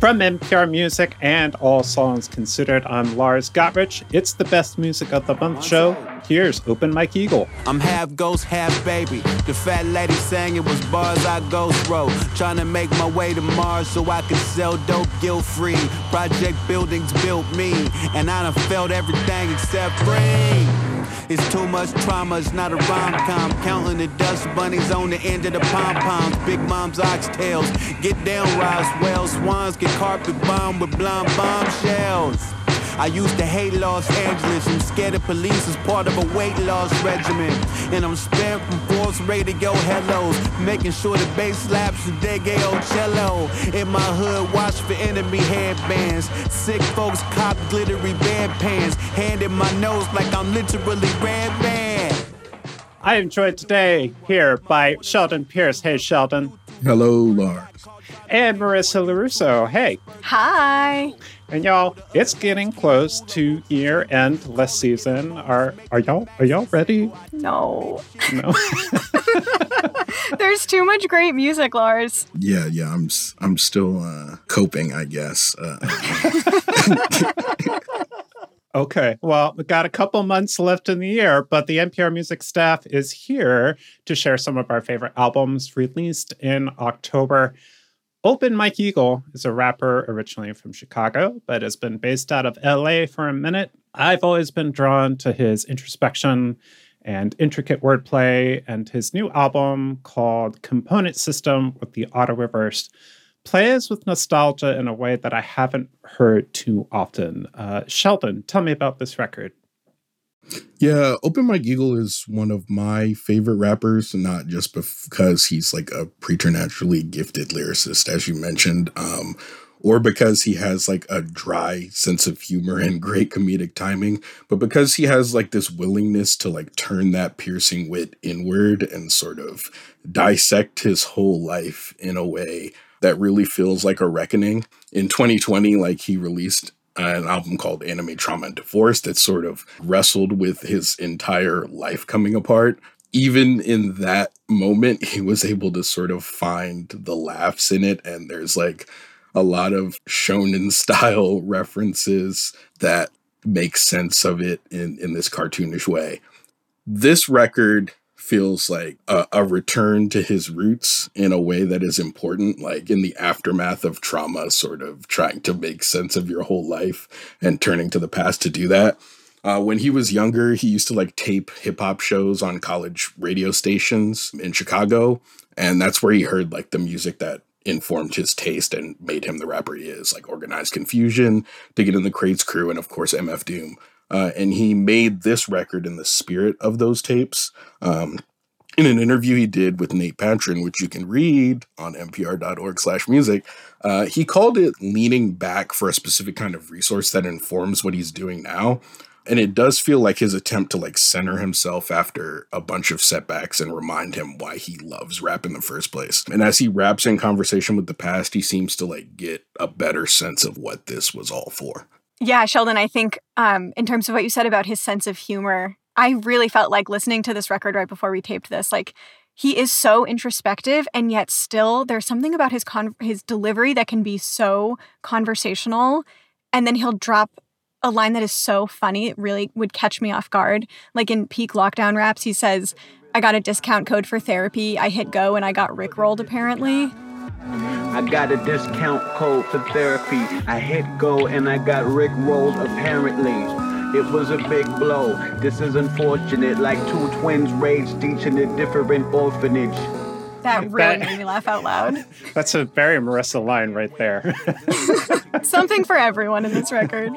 From NPR Music and All Songs Considered, I'm Lars Gotrich. It's the Best Music of the Month show. Here's Open Mike Eagle. I'm half ghost, half baby. The fat lady sang it was bars I ghost wrote. Trying to make my way to Mars so I can sell dope guilt free. Project buildings built me, and I done felt everything except free. It's too much trauma, it's not a rom-com. Counting the dust bunnies on the end of the pom-poms. Big mom's oxtails. Get down, Roswell. Swans get carpet bombed with blonde bombshells. I used to hate Los Angeles. I'm scared of police as part of a weight loss regimen. And I'm spared from force radio hellos. Making sure the bass slaps the Degeo cello. In my hood, watch for enemy headbands. Sick folks cop glittery band pants. Hand in my nose like I'm literally red man. I enjoyed today here by Sheldon Pierce. Hey, Sheldon. Hello, Lars. And Marissa Lorusso. Hey. Hi. And y'all, it's getting close to year end last season. Are are y'all are y'all ready? No. No. There's too much great music, Lars. Yeah, yeah, I'm I'm still uh, coping, I guess. Uh, Okay, well, we've got a couple months left in the year, but the NPR music staff is here to share some of our favorite albums released in October. Open Mike Eagle is a rapper originally from Chicago, but has been based out of LA for a minute. I've always been drawn to his introspection and intricate wordplay, and his new album called Component System with the Auto Reverse plays with nostalgia in a way that I haven't heard too often. Uh, Sheldon, tell me about this record. Yeah, Open Mike Eagle is one of my favorite rappers, not just because he's like a preternaturally gifted lyricist, as you mentioned, um, or because he has like a dry sense of humor and great comedic timing, but because he has like this willingness to like turn that piercing wit inward and sort of dissect his whole life in a way that really feels like a reckoning. In 2020, like he released an album called Anime Trauma and Divorce that sort of wrestled with his entire life coming apart. Even in that moment, he was able to sort of find the laughs in it. And there's like a lot of shonen style references that make sense of it in, in this cartoonish way. This record feels like a, a, return to his roots in a way that is important, like in the aftermath of trauma, sort of trying to make sense of your whole life and turning to the past to do that. Uh, when he was younger, he used to like tape hip hop shows on college radio stations in Chicago. And that's where he heard like the music that informed his taste and made him the rapper he is, like Organized Confusion, Digging in the Crates Crew, and of course MF Doom. Uh, and he made this record in the spirit of those tapes. Um, in an interview he did with Nate Patrin, which you can read on npr.org slash music, uh, he called it leaning back for a specific kind of resource that informs what he's doing now. And it does feel like his attempt to like center himself after a bunch of setbacks and remind him why he loves rap in the first place. And as he raps in conversation with the past, he seems to like get a better sense of what this was all for. Yeah, Sheldon, I think um, in terms of what you said about his sense of humor, I really felt like listening to this record right before we taped this, like he is so introspective and yet still there's something about his con- his delivery that can be so conversational and then he'll drop a line that is so funny it really would catch me off guard. Like in peak lockdown raps he says i got a discount code for therapy i hit go and i got rickrolled apparently I got a discount code for therapy. I hit go and I got Rick rolled apparently. It was a big blow. This is unfortunate, like two twins raised each in a different orphanage. That really made me laugh out loud. That's a very Marissa line right there. Something for everyone in this record.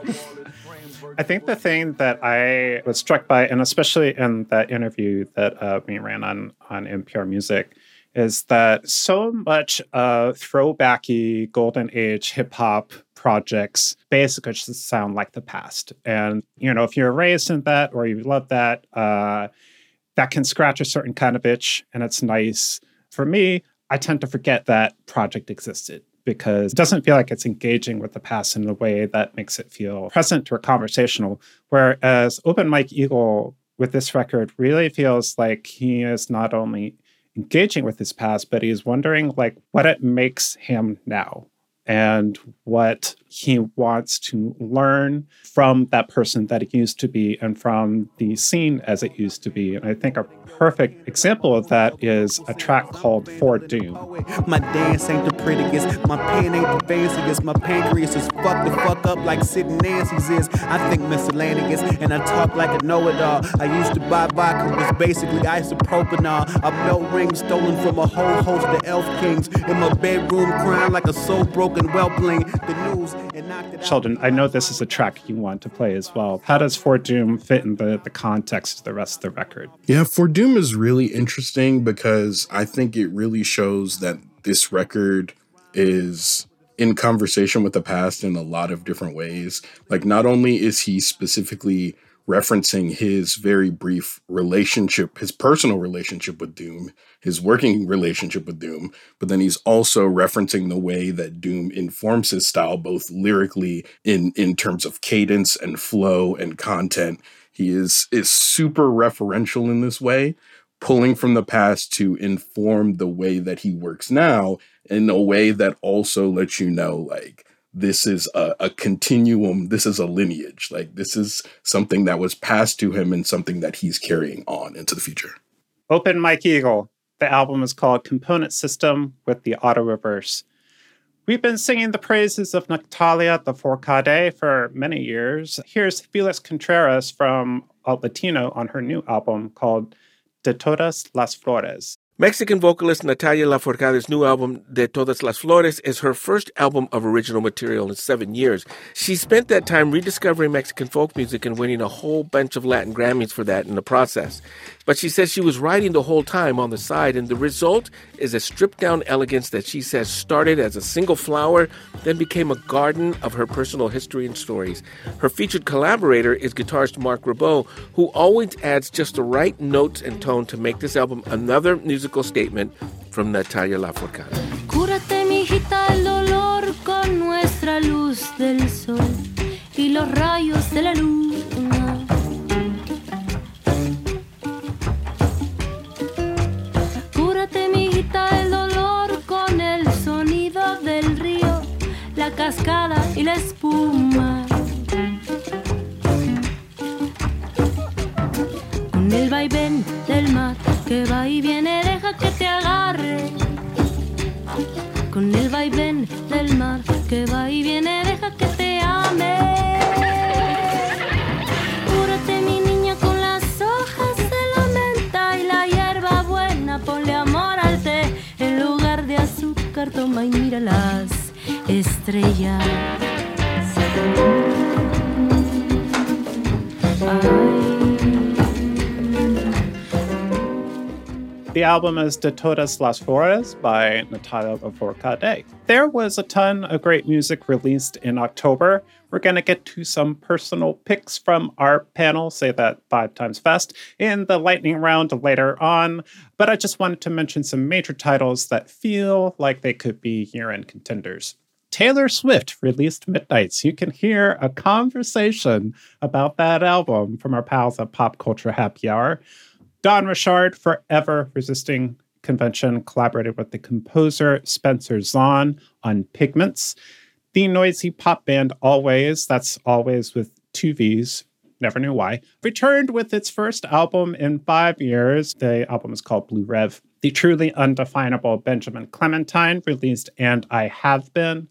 I think the thing that I was struck by, and especially in that interview that uh, we ran on on NPR Music, is that so much uh, throwbacky golden age hip hop projects basically just sound like the past. And, you know, if you're raised in that or you love that, uh, that can scratch a certain kind of itch and it's nice. For me, I tend to forget that project existed because it doesn't feel like it's engaging with the past in a way that makes it feel present or conversational. Whereas Open Mike Eagle with this record really feels like he is not only engaging with his past, but he's wondering like what it makes him now. And what he wants to learn from that person that it used to be and from the scene as it used to be. And I think a perfect example of that is a track called For Doom. My dance ain't the prettiest, my pen ain't the fanciest, my pancreas is fucked the fuck up like Sid Nancy's is. I think miscellaneous and I talk like a know-it-all. I used to buy vodka, was basically isopropanol. A belt ring stolen from a whole host of elf kings. In my bedroom crying like a soul broken whelpling. The news and knocked it Sheldon, I know this is a track you want to play as well. How does For Doom fit in the, the context of the rest of the record? Yeah, For Doom is really interesting because I think it really shows that this record is in conversation with the past in a lot of different ways. Like, not only is he specifically referencing his very brief relationship, his personal relationship with Doom, his working relationship with Doom, but then he's also referencing the way that Doom informs his style, both lyrically in in terms of cadence and flow and content. He is is super referential in this way, pulling from the past to inform the way that he works now in a way that also lets you know like this is a, a, continuum this is a lineage. Like this is something that was passed to him and something that he's carrying on into the future. Open mike eagle. The album is called component system with the auto reverse. We've been singing the praises of natalia lafourcade for many years. Here's felix contreras from alt latino on her new album called de todas las flores Mexican vocalist Natalia Lafourcade's new album, De Todas las Flores, is her first album of original material in seven years. She spent that time rediscovering Mexican folk music and winning a whole bunch of Latin Grammys for that in the process. But she says she was writing the whole time on the side, and the result is a stripped down elegance that she says started as a single flower, then became a garden of her personal history and stories. Her featured collaborator is guitarist Marc Ribot, who always adds just the right notes and tone to make this album another musical statement from Natalia Lafourcade. Cúrate, mijita, el dolor con nuestra luz del sol y los rayos de la luna. Cúrate, mijita, el dolor con el sonido del río, la cascada y la espuma. Con el vaivén del mar que va y viene, Con el vaivén del mar que va y viene, deja que te ame. Cúrate, mi niña, con las hojas de la menta y la hierba buena. Ponle amor al té en lugar de azúcar. Toma y mira las estrellas. The album is De Todas las Flores by Natalia Lafourcade. There was a ton of great music released in October. We're going to get to some personal picks from our panel, say that five times fast, in the lightning round later on. But I just wanted to mention some major titles that feel like they could be year end contenders. Taylor Swift released Midnights. You can hear a conversation about that album from our pals at Pop Culture Happy Hour. Dawn Richard, forever resisting convention, collaborated with the composer Spencer Zahn on Pigments. The noisy pop band Alvvays, that's always with two V's, never knew why, returned with its first album in five years. The album is called Blue Rev. The truly undefinable Benjamin Clementine released And I Have Been.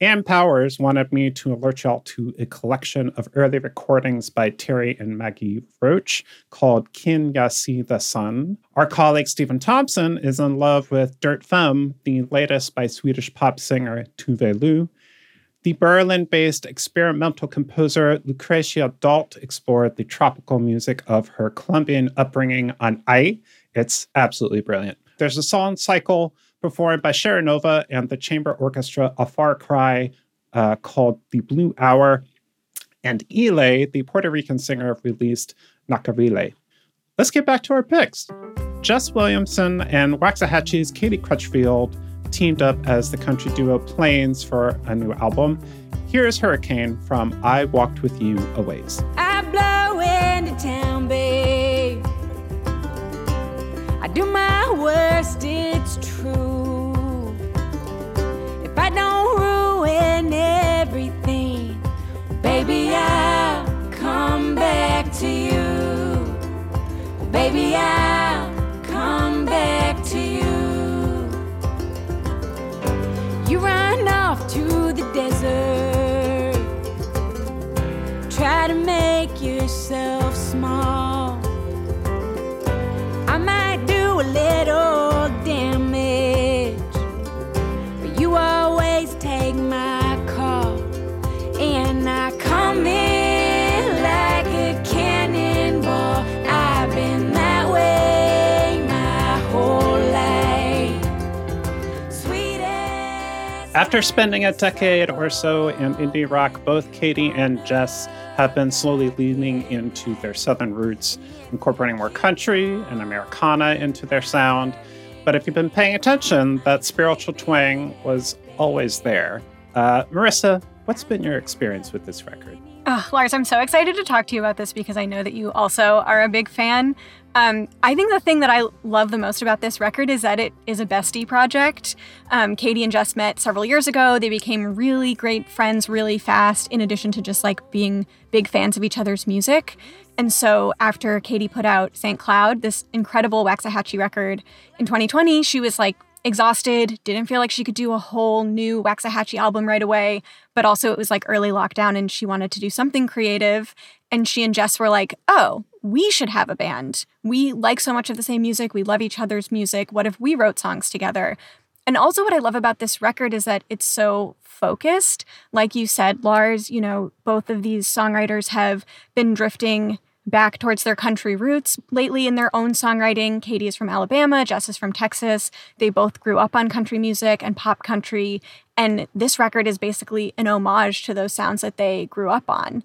Ann Powers wanted me to alert y'all to a collection of early recordings by Terre and Maggie Roche called Kin Ya See the Sun. Our colleague Stephen Thompson is in love with Dirt Femme, the latest by Swedish pop singer Tove Lo. The Berlin based experimental composer Lucrecia Dalt explored the tropical music of her Colombian upbringing on Ai. It's absolutely brilliant. There's a song cycle performed by Shara Nova and the chamber orchestra A Far Cry uh, called The Blue Hour. And Ile, the Puerto Rican singer, released Nacarile. Let's get back to our picks. Jess Williamson and Waxahatchee's Katie Crutchfield teamed up as the country duo Plains for a new album. Here's Hurricane from I Walked With You a Ways. I blow into town, babe. I do my worst, it's true. Yourself After spending a decade or so in indie rock, both Katie and Jess have been slowly leaning into their southern roots, incorporating more country and Americana into their sound. But if you've been paying attention, that spiritual twang was always there. Uh, Marissa, what's been your experience with this record? Oh, Lars, I'm so excited to talk to you about this because I know that you also are a big fan. Um, I think the thing that I love the most about this record is that it is a bestie project. Um, Katie and Jess met several years ago. They became really great friends really fast, in addition to just like being big fans of each other's music. And so after Katie put out St. Cloud, this incredible Waxahatchee record in 2020, she was like exhausted, didn't feel like she could do a whole new Waxahatchee album right away, but also it was like early lockdown and she wanted to do something creative. And she and Jess were like, oh, we should have a band. We like so much of the same music. We love each other's music. What if we wrote songs together? And also, what I love about this record is that it's so focused. Like you said, Lars, you know, both of these songwriters have been drifting back towards their country roots lately in their own songwriting. Katie is from Alabama, Jess is from Texas. They both grew up on country music and pop country. And this record is basically an homage to those sounds that they grew up on.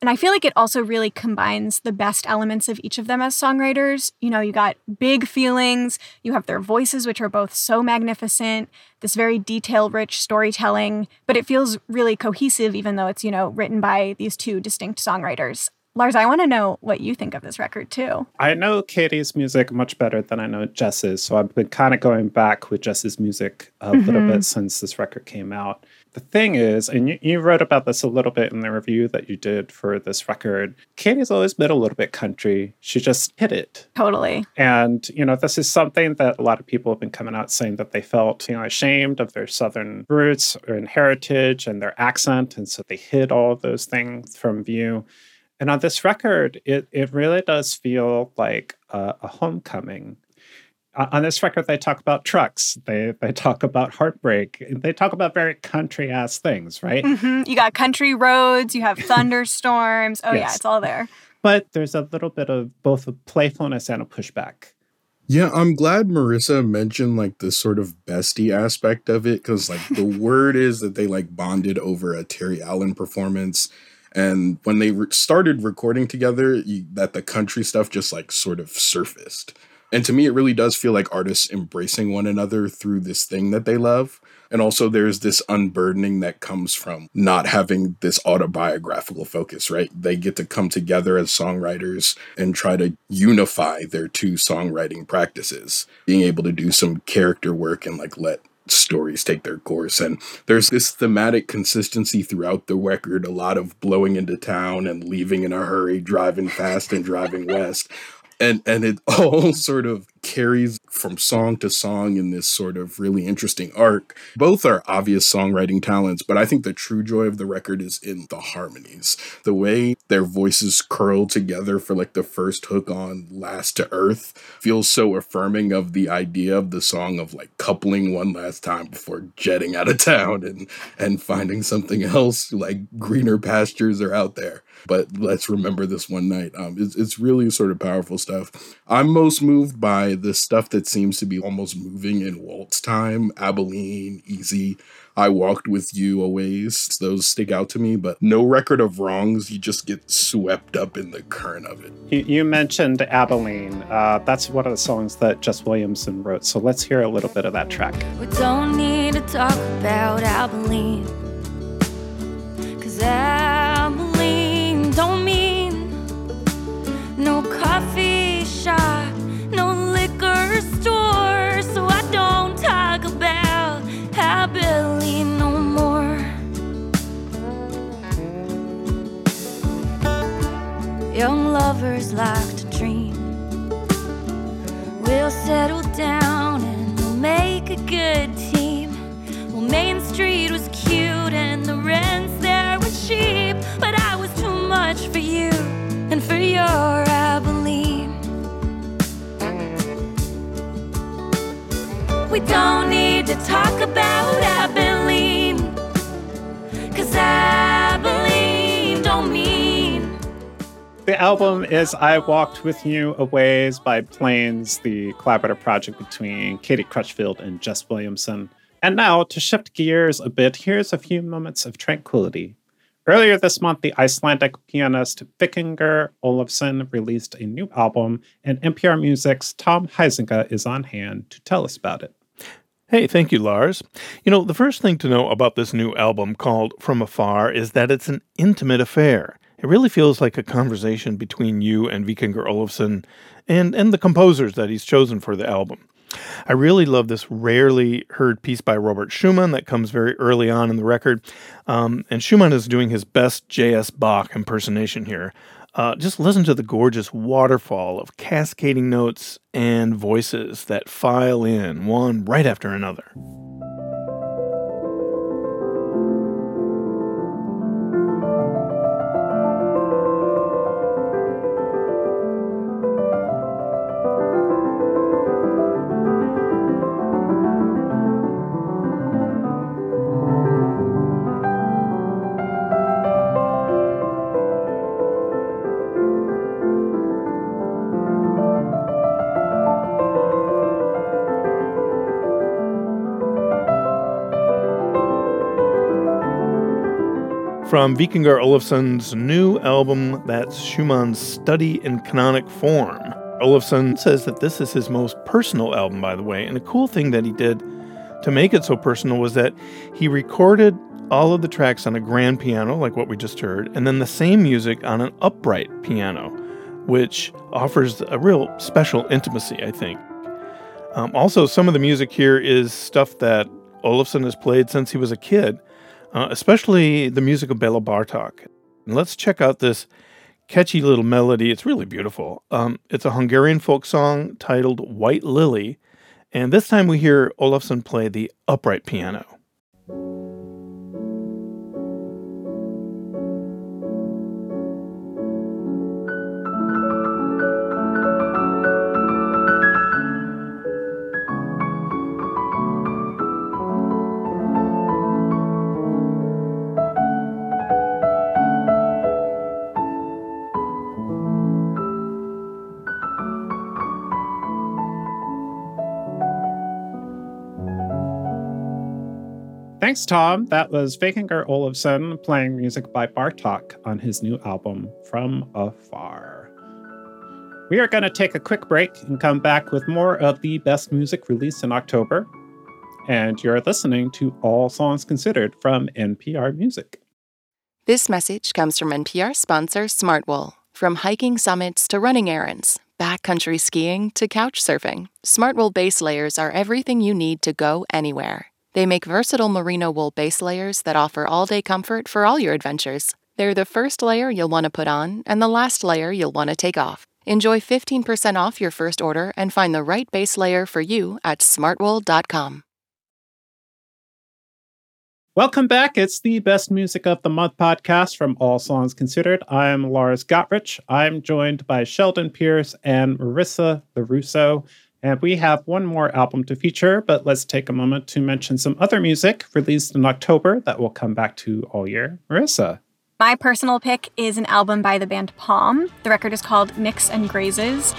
And I feel like it also really combines the best elements of each of them as songwriters. You know, you got big feelings, you have their voices, which are both so magnificent, this very detail rich storytelling, but it feels really cohesive, even though it's, you know, written by these two distinct songwriters. Lars, I want to know what you think of this record too. I know Katie's music much better than I know Jess's, so I've been kind of going back with Jess's music a little Mhm. bit since this record came out. The thing is, and you, you wrote about this a little bit in the review that you did for this record, Katie's always been a little bit country. She just hit it. Totally. And, you know, this is something that a lot of people have been coming out saying that they felt, you know, ashamed of their Southern roots and heritage and their accent. And so they hid all of those things from view. And on this record, it, it really does feel like a, a homecoming. On this record, they talk about trucks, they, they talk about heartbreak, they talk about very country ass things, right? hmm You got country roads, you have thunderstorms. Oh, yeah, it's all there. But there's a little bit of both a playfulness and a pushback. Yeah, I'm glad Marissa mentioned like the sort of bestie aspect of it because like the word is that they like bonded over a Terry Allen performance. And when they re- started recording together, you, that the country stuff just like sort of surfaced. And to me, it really does feel like artists embracing one another through this thing that they love. And also, there's this unburdening that comes from not having this autobiographical focus, right? They get to come together as songwriters and try to unify their two songwriting practices, being able to do some character work and like let stories take their course. And there's this thematic consistency throughout the record a lot of blowing into town and leaving in a hurry, driving fast and driving west and and it all sort of carries from song to song in this sort of really interesting arc both are obvious songwriting talents but i think the true joy of the record is in the harmonies the way their voices curl together for like the first hook on last to earth feels so affirming of the idea of the song of like coupling one last time before jetting out of town and and finding something else like greener pastures are out there but let's remember this one night. Um, it's, it's really sort of powerful stuff. I'm most moved by the stuff that seems to be almost moving in waltz time. Abilene, Easy, I Walked With You a Ways. Those stick out to me, but no record of wrongs. You just get swept up in the current of it. You, you mentioned Abilene. Uh, that's one of the songs that Jess Williamson wrote. So let's hear a little bit of that track. We don't need to talk about Abilene. Cause Abilene don't mean no coffee shop, no liquor store. Is I Walked With You a Ways by Plains, the collaborative project between Katie Crutchfield and Jess Williamson. And now, to shift gears a bit, here's a few moments of tranquility. Earlier this month, the Icelandic pianist Vikingur Olafsson released a new album, and NPR Music's Tom Huizinga is on hand to tell us about it. Hey, thank you, Lars. You know, the first thing to know about this new album called From Afar is that it's an intimate affair. It really feels like a conversation between you and Vikingur Olafsson and, and the composers that he's chosen for the album. I really love this rarely heard piece by Robert Schumann that comes very early on in the record. Um, and Schumann is doing his best J.S. Bach impersonation here. Uh, just listen to the gorgeous waterfall of cascading notes and voices that file in one right after another. From Vikingur Olafsson's new album, that's Schumann's Study in Canonic Form. Olafsson says that this is his most personal album, by the way, and a cool thing that he did to make it so personal was that he recorded all of the tracks on a grand piano, like what we just heard, and then the same music on an upright piano, which offers a real special intimacy, I think. Um, also, some of the music here is stuff that Olafsson has played since he was a kid uh, especially the music of Bela Bartok. And let's check out this catchy little melody. It's really beautiful. Um, it's a Hungarian folk song titled White Lily, and this time we hear Olafsson play the upright piano. Thanks, Tom. That was Vikingur Olafsson playing music by Bartok on his new album, From Afar. We are going to take a quick break and come back with more of the best music released in October. And you're listening to All Songs Considered from NPR Music. This message comes from NPR sponsor Smartwool. From hiking summits to running errands, backcountry skiing to couch surfing, Smartwool base layers are everything you need to go anywhere. They make versatile merino wool base layers that offer all day comfort for all your adventures. They're the first layer you'll want to put on and the last layer you'll want to take off. Enjoy 15% off your first order and find the right base layer for you at smartwool.com. Welcome back. It's the Best Music of the Month podcast from All Songs Considered. I'm Lars Gotrich. I'm joined by Sheldon Pierce and Marissa Lorusso. And we have one more album to feature, but let's take a moment to mention some other music released in October that we'll come back to all year. Marissa. My personal pick is an album by the band Palm. The record is called Nicks and Grazes.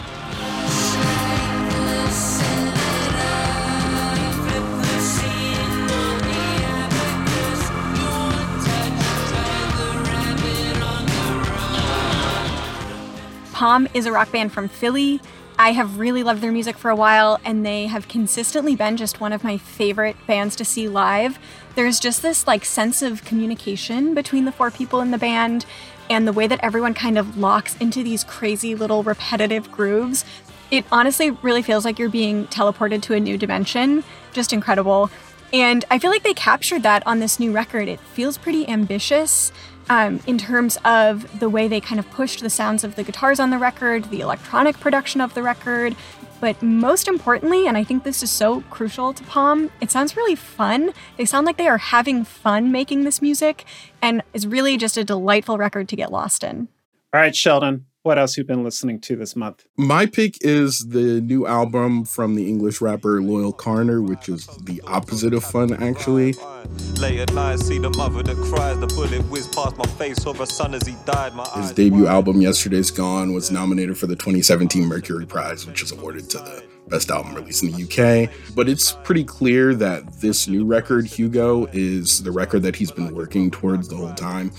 Palm is a rock band from Philly. I have really loved their music for a while, and they have consistently been just one of my favorite bands to see live. There's just this like sense of communication between the four people in the band, and the way that everyone kind of locks into these crazy little repetitive grooves. It honestly really feels like you're being teleported to a new dimension. Just incredible. And I feel like they captured that on this new record. It feels pretty ambitious um, in terms of the way they kind of pushed the sounds of the guitars on the record, the electronic production of the record. But most importantly, and I think this is so crucial to Palm, it sounds really fun. They sound like they are having fun making this music, and is really just a delightful record to get lost in. All right, Sheldon, what else you've been listening to this month. My pick is the new album from the English rapper Loyle Carner, which is the opposite of fun, actually. Late at night, see the mother that cries. The bullet whizzed past my face. Saw son as he died. His debut album, Yesterday's Gone, was nominated for the 2017 Mercury Prize, which is awarded to the best album released in the UK. But it's pretty clear that this new record, Hugo, is the record that he's been working towards the whole time.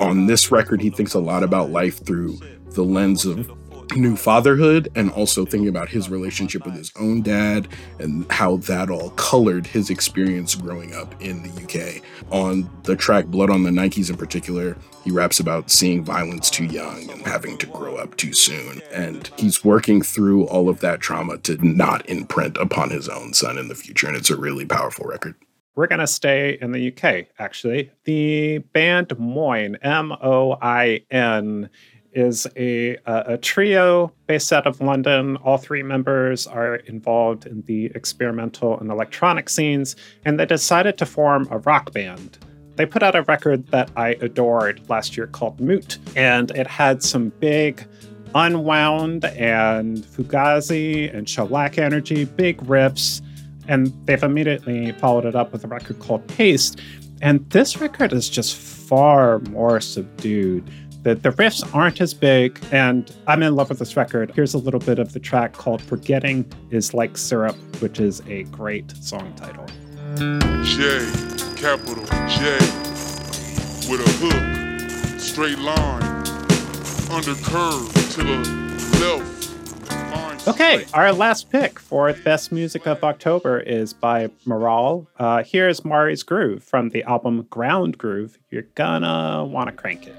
On this record, he thinks a lot about life through the lens of new fatherhood and also thinking about his relationship with his own dad and how that all colored his experience growing up in the UK. On the track Blood on the Nikes in particular, he raps about seeing violence too young and having to grow up too soon. And he's working through all of that trauma to not imprint upon his own son in the future. And it's a really powerful record. We're going to stay in the UK, actually. The band Moin, M O I N, is a, a, a trio based out of London. All three members are involved in the experimental and electronic scenes, and they decided to form a rock band. They put out a record that I adored last year called Moot, and it had some big unwound and fugazi and shellac energy, big riffs, and they've immediately followed it up with a record called Paste. And this record is just far more subdued. The, the riffs aren't as big, and I'm in love with this record. Here's a little bit of the track called Forgetting is Like Syrup, which is a great song title. J, capital J, with a hook, straight line, under curve to the left. Okay, our last pick for Best Music of October is by Maral. Uh, here's Mari's Groove from the album Ground Groove. You're gonna wanna crank it.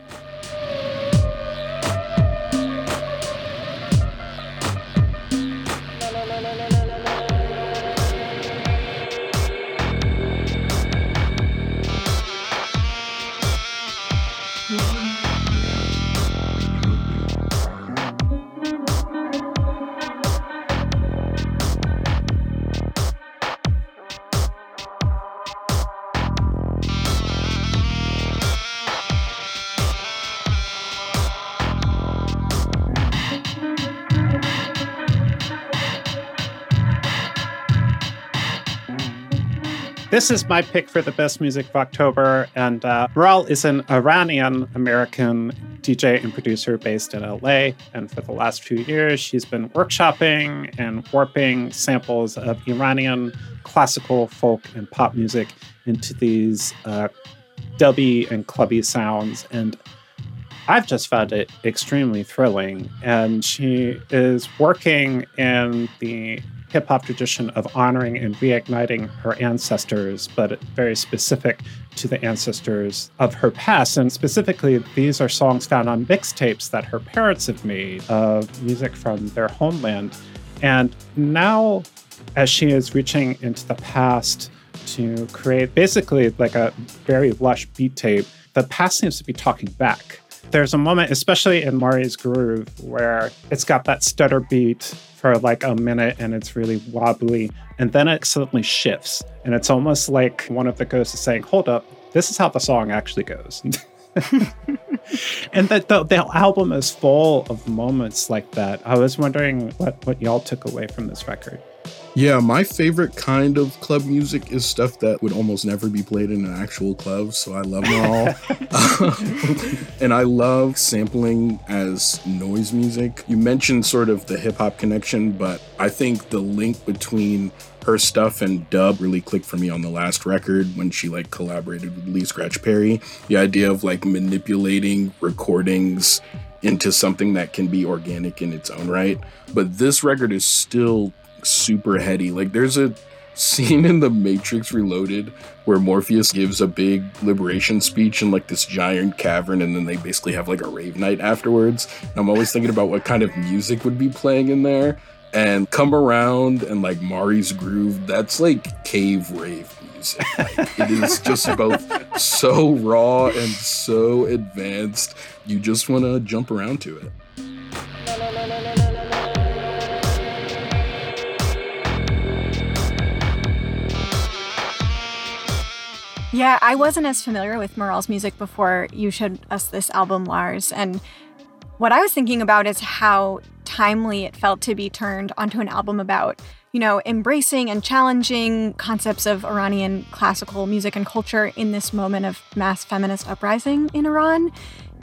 This is my pick for the best music of October. And uh, is an Iranian American DJ and producer based in LA. And for the last few years, she's been workshopping and warping samples of Iranian classical, folk, and pop music into these uh, dubby and clubby sounds. And I've just found it extremely thrilling. And she is working in the hip hop tradition of honoring and reigniting her ancestors, but very specific to the ancestors of her past. And specifically, these are songs found on mixtapes that her parents have made of music from their homeland. And now, as she is reaching into the past to create basically like a very lush beat tape, the past seems to be talking back. There's a moment, especially in Mari's Groove, where it's got that stutter beat for like a minute and it's really wobbly. And then it suddenly shifts. And it's almost like one of the ghosts is saying, Hold up, this is how the song actually goes. and that the, the album is full of moments like that. I was wondering what, what y'all took away from this record. Yeah, my favorite kind of club music is stuff that would almost never be played in an actual club, so I love them all. and I love sampling as noise music. You mentioned sort of the hip hop connection, but I think the link between her stuff and dub really clicked for me on the last record when she like collaborated with Lee Scratch Perry. The idea of like manipulating recordings into something that can be organic in its own right. But this record is still super heady. Like there's a scene in the Matrix Reloaded where Morpheus gives a big liberation speech in like this giant cavern and then they basically have like a rave night afterwards. And I'm always thinking about what kind of music would be playing in there. And come around and like Mari's groove, that's like cave rave music. Like, it is just both so raw and so advanced. You just want to jump around to it. Yeah, I wasn't as familiar with Maral's music before you showed us this album, Lars. And what I was thinking about is how timely it felt to be turned onto an album about, you know, embracing and challenging concepts of Iranian classical music and culture in this moment of mass feminist uprising in Iran.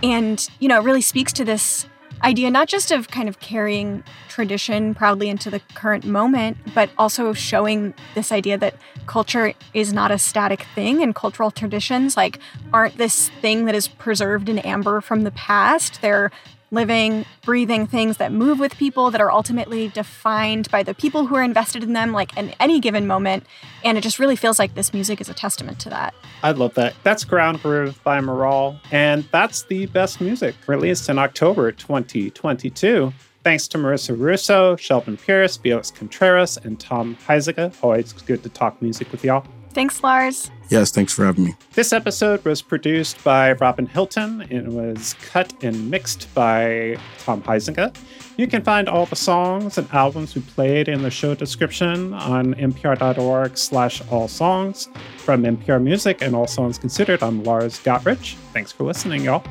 And, you know, it really speaks to this idea not just of kind of carrying tradition proudly into the current moment, but also showing this idea that culture is not a static thing and cultural traditions like aren't this thing that is preserved in amber from the past. They're living, breathing things that move with people that are ultimately defined by the people who are invested in them, like in any given moment. And it just really feels like this music is a testament to that. I love that. That's Ground Groove by Maral, and that's the best music released in October 2022. Thanks to Marissa Russo, Sheldon Pierce, Felix Contreras, and Tom Huizinga. Always good to talk music with y'all. Thanks, Lars. Yes, thanks for having me. This episode was produced by Robin Hilton. It was cut and mixed by Tom Huizinga. You can find all the songs and albums we played in the show description on npr.org slash all songs. From NPR Music and All Songs Considered, I'm Lars Gotrich. Thanks for listening, y'all.